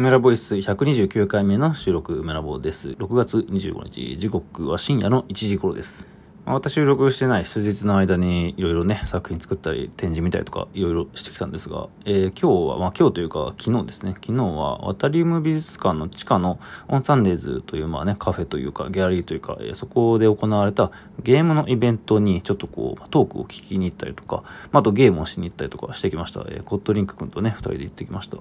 メラボイス129回目の収録メラボです。6月25日、時刻は深夜の1時頃です。まあ私収録してない数日の間にいろいろね、作品作ったり展示見たりとかいろいろしてきたんですが、えー今日は、まあ今日というか昨日ですね、昨日はワタリウム美術館の地下のオンサンデーズというまあね、カフェというかギャラリーというか、えーそこで行われたゲームのイベントにちょっとこう、トークを聞きに行ったりとか、まああとゲームをしに行ったりとかしてきました。えーコットリンク君とね、二人で行ってきました。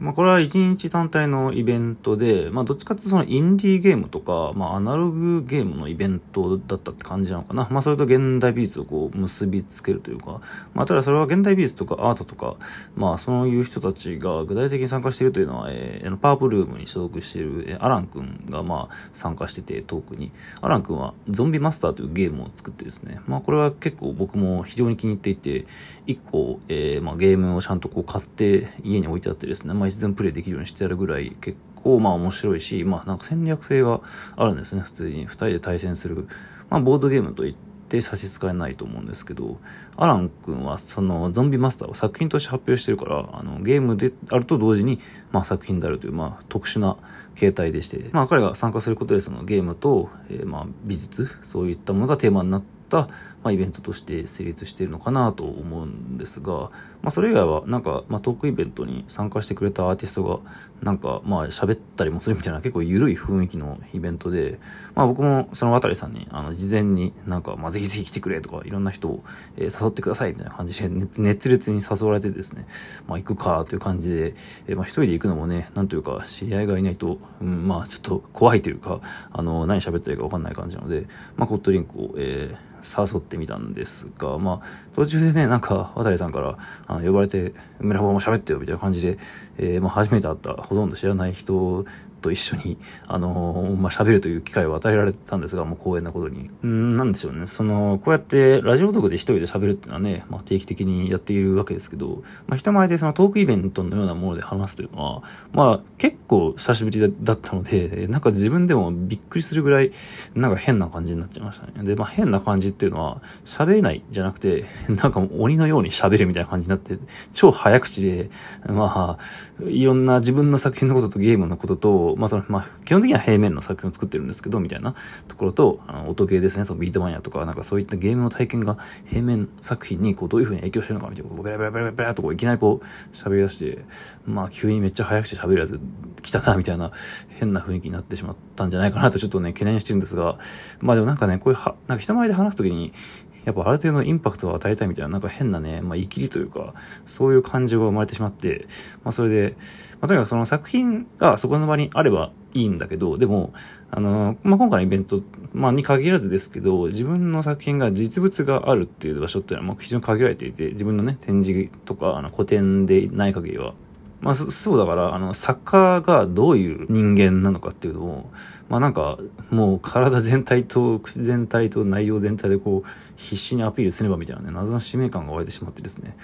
まあこれは一日単体のイベントで、まあどっちかっていうとそのインディーゲームとか、まあアナログゲームのイベントだったって感じなのかな。まあそれと現代美術をこう結びつけるというか、まあただそれは現代美術とかアートとか、まあそういう人たちが具体的に参加しているというのは、えーパープルームに所属している、えーアラン君がまあ参加しててトークに。アラン君はゾンビマスターというゲームを作ってですね、まあこれは結構僕も非常に気に入っていて、一個、えーまあゲームをちゃんとこう買って家に置いてあってですね、まあいつでもプレイできるようにしてやるぐらい結構まあ面白いし、まあなんか戦略性があるんですね、普通に。二人で対戦する、まあボードゲームといって差し支えないと思うんですけど、アラン君はそのゾンビマスターを作品として発表してるから、あのゲームであると同時に、まあ作品であるという、まあ特殊な形態でして、まあ彼が参加することでそのゲームと、えーまあ美術、そういったものがテーマになった、まあ、イベントとして成立しているのかなと思うんですが、まあ、それ以外はなんか、まあ、トークイベントに参加してくれたアーティストがなんかまあ喋ったりもするみたいな結構緩い雰囲気のイベントで、まあ、僕もその渡さんにあの事前になんか、まあ、ぜひぜひ来てくれとかいろんな人を、え誘ってくださいみたいな感じで熱烈に誘われてですね、まあ、行くかという感じで、えまあ、一人で行くのもねなんというか知り合いがいないと、うん、まあちょっと怖いというかあの何喋ったらいいか分かんない感じなので、まあ、コットリンクを、えー誘ってみたんですが、まあ、途中でね、なんか、渡さんから、あの呼ばれて、村本も喋ってよ、みたいな感じで、えーまあ、初めて会った、ほとんど知らない人と一緒に、あのーまあ、喋るという機会を与えられたんですが、もう光栄なことに。うん、なんでしょうね。その、こうやって、ラジオトークで一人で喋るっていうのはね、まあ、定期的にやっているわけですけど、まあ、人前でそのトークイベントのようなもので話すというのは、まあ、結構久しぶりだったので、なんか自分でもびっくりするぐらい、なんか変な感じになっちゃいましたね。で、まあ、変な感じっていうのは、喋れないじゃなくて、なんか鬼のように喋るみたいな感じになって、超早口で、まあ、いろんな自分の作品のこととゲームのことと、まあその、まあ、基本的には平面の作品を作ってるんですけど、みたいなところと、あの、音ゲーですね、そのビートマニアとか、なんかそういったゲームの体験が平面作品にこうどういう風に影響してるのかみたいなことをベラベラベラベラとこういきなりこう喋り出して、まあ急にめっちゃ早口で喋るやつ来たな、みたいな変な雰囲気になってしまったんじゃないかなとちょっとね、懸念してるんですが、まあでもなんかね、こういうは、なんか人前で話すときに、やっぱある程度のインパクトを与えたいみたいな、なんか変なね、まあ、言い切りというか、そういう感情が生まれてしまって、まあ、それで、まあ、とにかくその作品がそこの場にあればいいんだけど、でも、あの、まあ、今回のイベント、まあ、に限らずですけど、自分の作品が実物があるっていう場所っていうのは、まあ、非常に限られていて、自分のね、展示とか、あの、個展でない限りは、まあ、そうだから、あの、作家がどういう人間なのかっていうのを、まあなんか、もう体全体と口全体と内容全体でこう、必死にアピールすればみたいなね、謎の使命感が湧いてしまってですね。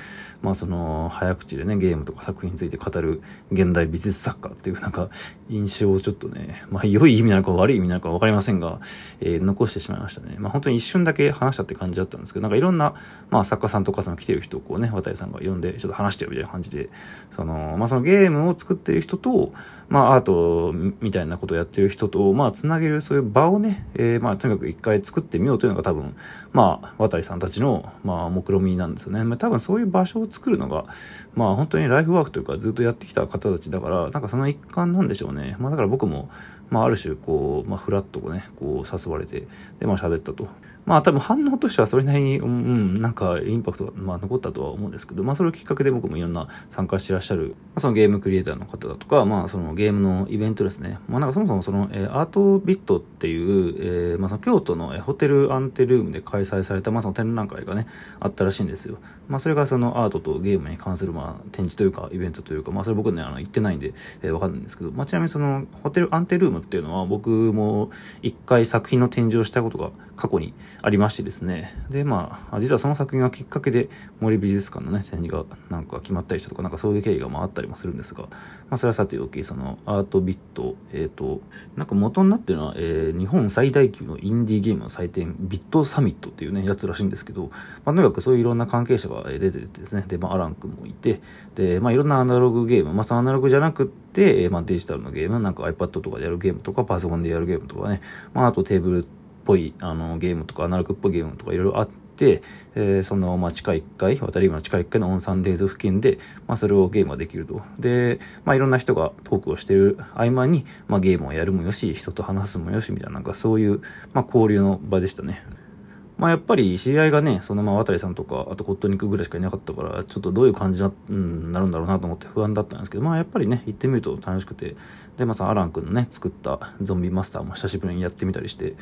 まあその、早口でね、ゲームとか作品について語る現代美術作家っていうなんか、印象をちょっとね、まあ良い意味なのか悪い意味なのかわかりませんが、えー残してしまいましたね。まあ本当に一瞬だけ話したって感じだったんですけど、なんかいろんな、まあ作家さんとかその来てる人をこうね、渡さんが呼んで、ちょっと話してよみたいな感じで、その、まあそのゲームを作ってる人と、まあアートみたいなことをやってる人と、まあつなげるそういう場をね、えーまあとにかく一回作ってみようというのが多分、まあ渡さんたちの、まあ目論見なんですよね。まあ多分そういう場所を作るのが、まあ本当にライフワークというかずっとやってきた方たちだから、なんかその一環なんでしょうね。まあだから僕も、まあある種こう、まあフラッとこうね、こう誘われて、でまあ喋ったと。まあ多分反応としてはそれなりに、うん、うんなんかインパクトが、まあ、残ったとは思うんですけど、まあそれをきっかけで僕もいろんな参加してらっしゃる、まあ、そのゲームクリエイターの方だとか、まあそのゲームのイベントですね。まあなんかそもそもその、えーアートビットっていう、えーまあその京都の、えーホテルアンテルームで開催された、まあその展覧会がね、あったらしいんですよ。まあそれがそのアートとゲームに関する、まあ展示というかイベントというか、まあそれ僕ね、あの行ってないんで、えーわかんないんですけど、まあちなみにそのホテルアンテルームっていうのは僕も一回作品の展示をしたことが過去にありましてですね。で、まあ、実はその作品がきっかけで森美術館のね、展示がなんか決まったりしたとか、なんかそういう経緯がまあったりもするんですが、まあ、それはさておき、そのアートビット、えっ、ー、と、なんか元になってるのは、えー、日本最大級のインディーゲームの祭典、ビットサミットっていうね、やつらしいんですけど、まあ、とにかくそういういろんな関係者が出ててですね、で、まあ、アラン君もいて、で、まあ、いろんなアナログゲーム、まあ、そのアナログじゃなくて、まあ、デジタルのゲーム、なんか iPad とかでやるゲームとか、パソコンでやるゲームとかね、まあ、あとテーブルっぽいあのゲームとか、アナログっぽいゲームとかいろいろあって、えー、その、まあ、地下1階、渡り今の地下1階のオンサンデーズ付近で、まあ、それをゲームができると。で、まあ、いろんな人がトークをしてる合間に、まあ、ゲームをやるもよし、人と話すもよし、みたいな、なんかそういう、まあ、交流の場でしたね。まあやっぱり知り合いがね、そのまま渡さんとか、あとコットニックぐらいしかいなかったから、ちょっとどういう感じになるんだろうなと思って不安だったんですけど、まあやっぱりね、行ってみると楽しくて、で、まあさ、アラン君のね、作ったゾンビマスターも久しぶりにやってみたりして、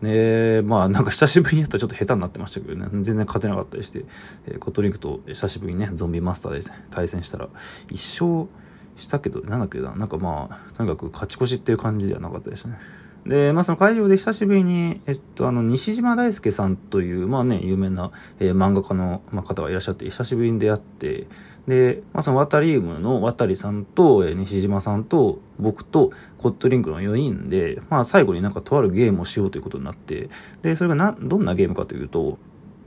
で、まあなんか久しぶりにやったらちょっと下手になってましたけどね、全然勝てなかったりして、えー、コットニックと久しぶりにね、ゾンビマスターで対戦したら、一勝したけど、なんだっけな、なんかまあ、とにかく勝ち越しっていう感じではなかったですね。で、まあ、その会場で久しぶりに、えっと、あの、西島大輔さんという、まあね、有名な、えー、漫画家の、まあ、方がいらっしゃって、久しぶりに出会って、で、まあ、そのワタリウムの渡さんと、えー、西島さんと、僕と、コットリンクの4人で、まあ、最後になんかとあるゲームをしようということになって、で、それがな、どんなゲームかというと、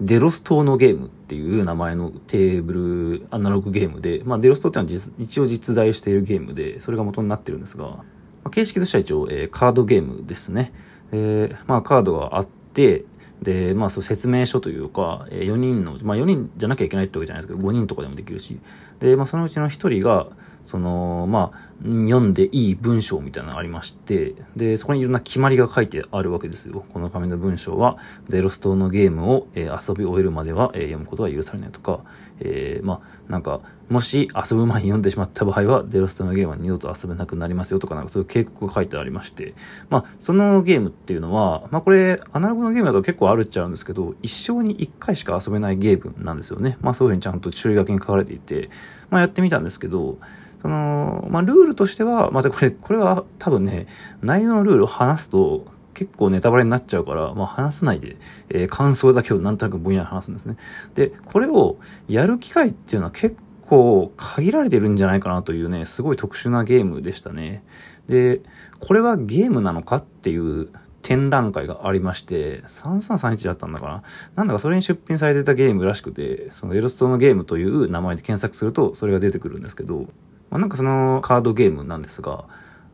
デロス島のゲームっていう名前のテーブルアナログゲームで、まあ、デロス島っていうのは一応実在しているゲームで、それが元になってるんですが、形式としては一応、えー、カードゲームですね。えー、まあカードがあって、で、まあ、そう説明書というか、えー、4人の、まあ、4人じゃなきゃいけないってわけじゃないですけど、5人とかでもできるし、で、まあ、そのうちの1人が、その、まあ、読んでいい文章みたいなのがありまして、で、そこにいろんな決まりが書いてあるわけですよ。この紙の文章は、デロストのゲームを、えー、遊び終えるまでは、えー、読むことは許されないとか、えー、まあ、なんか、もし遊ぶ前に読んでしまった場合は、デロストのゲームは二度と遊べなくなりますよとか、なんかそういう警告が書いてありまして、まあ、そのゲームっていうのは、まあ、これ、アナログのゲームだと結構あるっちゃうんですけど、一生に一回しか遊べないゲームなんですよね。まあ、そういうふうにちゃんと注意書きに書かれていて、まあ、やってみたんですけど、その、まあ、ルールとしては、またこれ、これは多分ね、内容のルールを話すと、結構ネタバレになっちゃうから、まあ、話さないで、えー、感想だけをなんとなくぼんやり話すんですね。で、これをやる機会っていうのは結構限られてるんじゃないかなというね、すごい特殊なゲームでしたね。で、これはゲームなのかっていう展覧会がありまして、3331だったんだかな。なんだかそれに出品されてたゲームらしくて、そのエロストのゲームという名前で検索するとそれが出てくるんですけど、まあ、なんかそのカードゲームなんですが、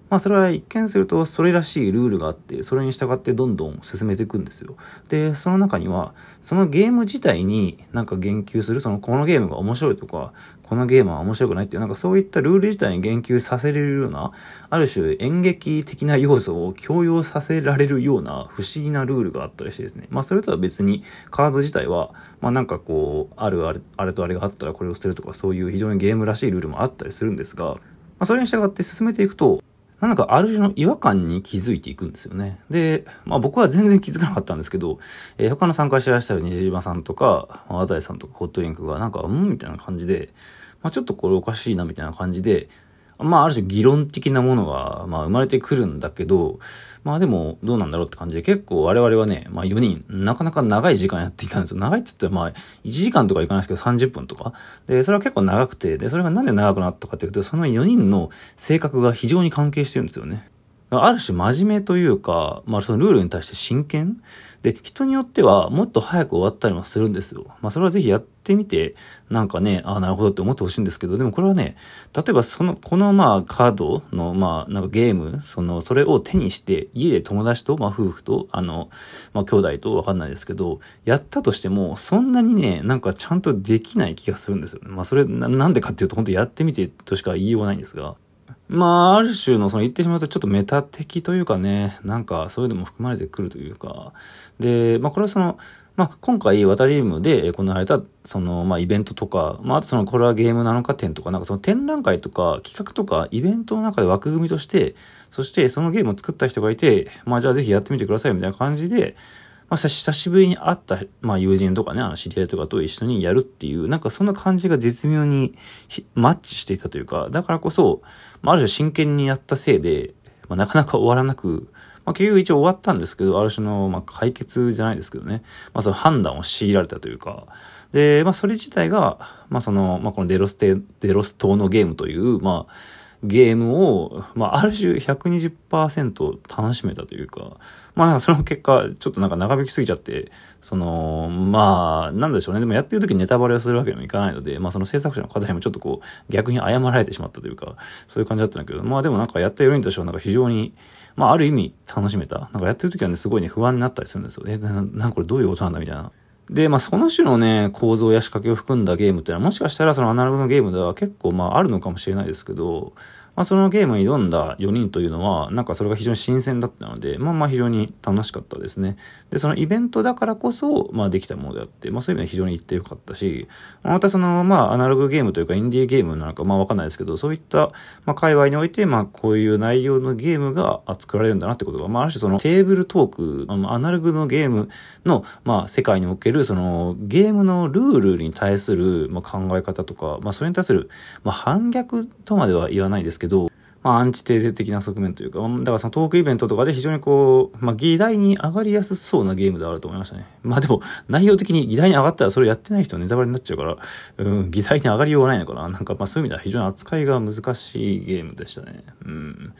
まあそれは一見するとそれらしいルールがあって、それに従ってどんどん進めていくんですよ。で、その中には、そのゲーム自体になんか言及する、そのこのゲームが面白いとか、このゲームは面白くないっていう、なんかそういったルール自体に言及させれるような、ある種演劇的な要素を強要させられるような不思議なルールがあったりしてですね。まあそれとは別にカード自体は、まあなんかこう、あるあれ、あれとあれがあったらこれを捨てるとか、そういう非常にゲームらしいルールもあったりするんですが、まあそれに従って進めていくと、なんかある種の違和感に気づいていくんですよね。で、まあ僕は全然気づかなかったんですけど、えー、他の参加してらっしゃる西島さんとか、和田さんとかホットリンクがなんか、うんみたいな感じで、まあちょっとこれおかしいなみたいな感じで、まあ、ある種議論的なものが、まあ、生まれてくるんだけど、まあでも、どうなんだろうって感じで、結構我々はね、まあ4人、なかなか長い時間やっていたんですよ。長いって言ったら、まあ、1時間とかいかないですけど、30分とか。で、それは結構長くて、で、それがなんで長くなったかっていうと、その4人の性格が非常に関係してるんですよね。ある種真面目というか、まあそのルールに対して真剣で、人によってはもっと早く終わったりもするんですよ。まあそれはぜひやってみて、なんかね、ああ、なるほどって思ってほしいんですけど、でもこれはね、例えばその、このまあカードのまあなんかゲーム、その、それを手にして家で友達と、まあ夫婦と、あの、まあ兄弟とわかんないですけど、やったとしても、そんなにね、なんかちゃんとできない気がするんですよ。まあそれな、なんでかっていうと本当やってみてとしか言いようがないんですが。まあ、ある種のその言ってしまうとちょっとメタ的というかね、なんかそういうのも含まれてくるというか、で、まあこれはその、まあ今回ワタリウムで行われたそのまあイベントとか、まああとそのこれはゲームなのか展とか、なんかその展覧会とか企画とかイベントの中で枠組みとして、そしてそのゲームを作った人がいて、まあじゃあぜひやってみてくださいみたいな感じで、まあ、久しぶりに会った、まあ、友人とかね、あの、知り合いとかと一緒にやるっていう、なんかそんな感じが絶妙にマッチしていたというか、だからこそ、まあ、ある種真剣にやったせいで、まあ、なかなか終わらなく、まあ、結局一応終わったんですけど、ある種の、まあ、解決じゃないですけどね、まあ、その判断を強いられたというか、で、まあ、それ自体が、まあ、その、まあ、このデロステ、デロス島のゲームという、まあ、ゲームを、まあ、ある種120%楽しめたというか、まあ、なんかその結果、ちょっとなんか長引きすぎちゃって、その、まあ、なんでしょうね。でもやってる時にネタバレをするわけにもいかないので、まあその制作者の方にもちょっとこう、逆に謝られてしまったというか、そういう感じだったんだけど、まあでもなんかやった要因としてはなんか非常に、まあある意味楽しめた。なんかやってる時はね、すごいね、不安になったりするんですよ。え、な、なこれどういうことなんだみたいな。で、まあ、その種のね、構造や仕掛けを含んだゲームっていうのは、もしかしたらそのアナログのゲームでは結構、まあ、あるのかもしれないですけど、まあ、そのゲームに挑んだ4人というのは、なんかそれが非常に新鮮だったので、まあまあ非常に楽しかったですね。で、そのイベントだからこそ、まあできたものであって、まあそういう意味で非常に行ってよかったし、またその、まあアナログゲームというかインディーゲームなのか、まあわかんないですけど、そういった、まあ界隈において、まあこういう内容のゲームが作られるんだなってことが、まあある種そのテーブルトーク、アナログのゲームの、まあ世界における、そのゲームのルールに対する、まあ、考え方とか、まあそれに対する、まあ反逆とまでは言わないですけど、まあ、アンチテーゼ的な側面というか、だからそのトークイベントとかで非常にこう、まあ、議題に上がりやすそうなゲームであると思いましたね。まあでも、内容的に議題に上がったらそれやってない人はネタバレになっちゃうから、うん、議題に上がりようがないのかな。なんかまあそういう意味では非常に扱いが難しいゲームでしたね。うん。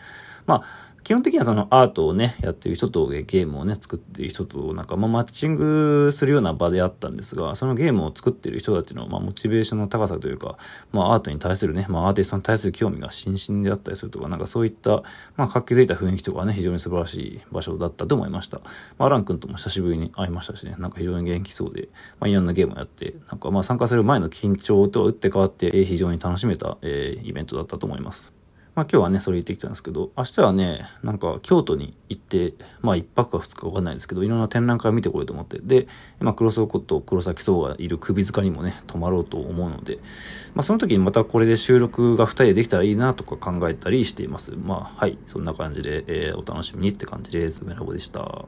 まあ、基本的にはそのアートをね、やってる人とゲームをね、作ってる人となんかまあマッチングするような場であったんですが、そのゲームを作ってる人たちのまあモチベーションの高さというか、まあアートに対するね、まあアーティストに対する興味が心身であったりするとか、なんかそういったまあ活気づいた雰囲気とかね、非常に素晴らしい場所だったと思いました。まあアラン君とも久しぶりに会いましたしね、なんか非常に元気そうで、まあいろんなゲームをやって、なんかまあ参加する前の緊張とは打って変わって、非常に楽しめた、えー、イベントだったと思います。まあ今日はね、それ言ってきたんですけど、明日はね、なんか京都に行って、まあ一泊か二日かわかんないですけど、いろんな展覧会を見てこようと思って、で、まあ黒荘こと黒崎荘がいる首塚にもね、泊まろうと思うので、まあその時にまたこれで収録が二人でできたらいいなとか考えたりしています。まあはい、そんな感じで、えー、お楽しみにって感じです。梅ラボでした。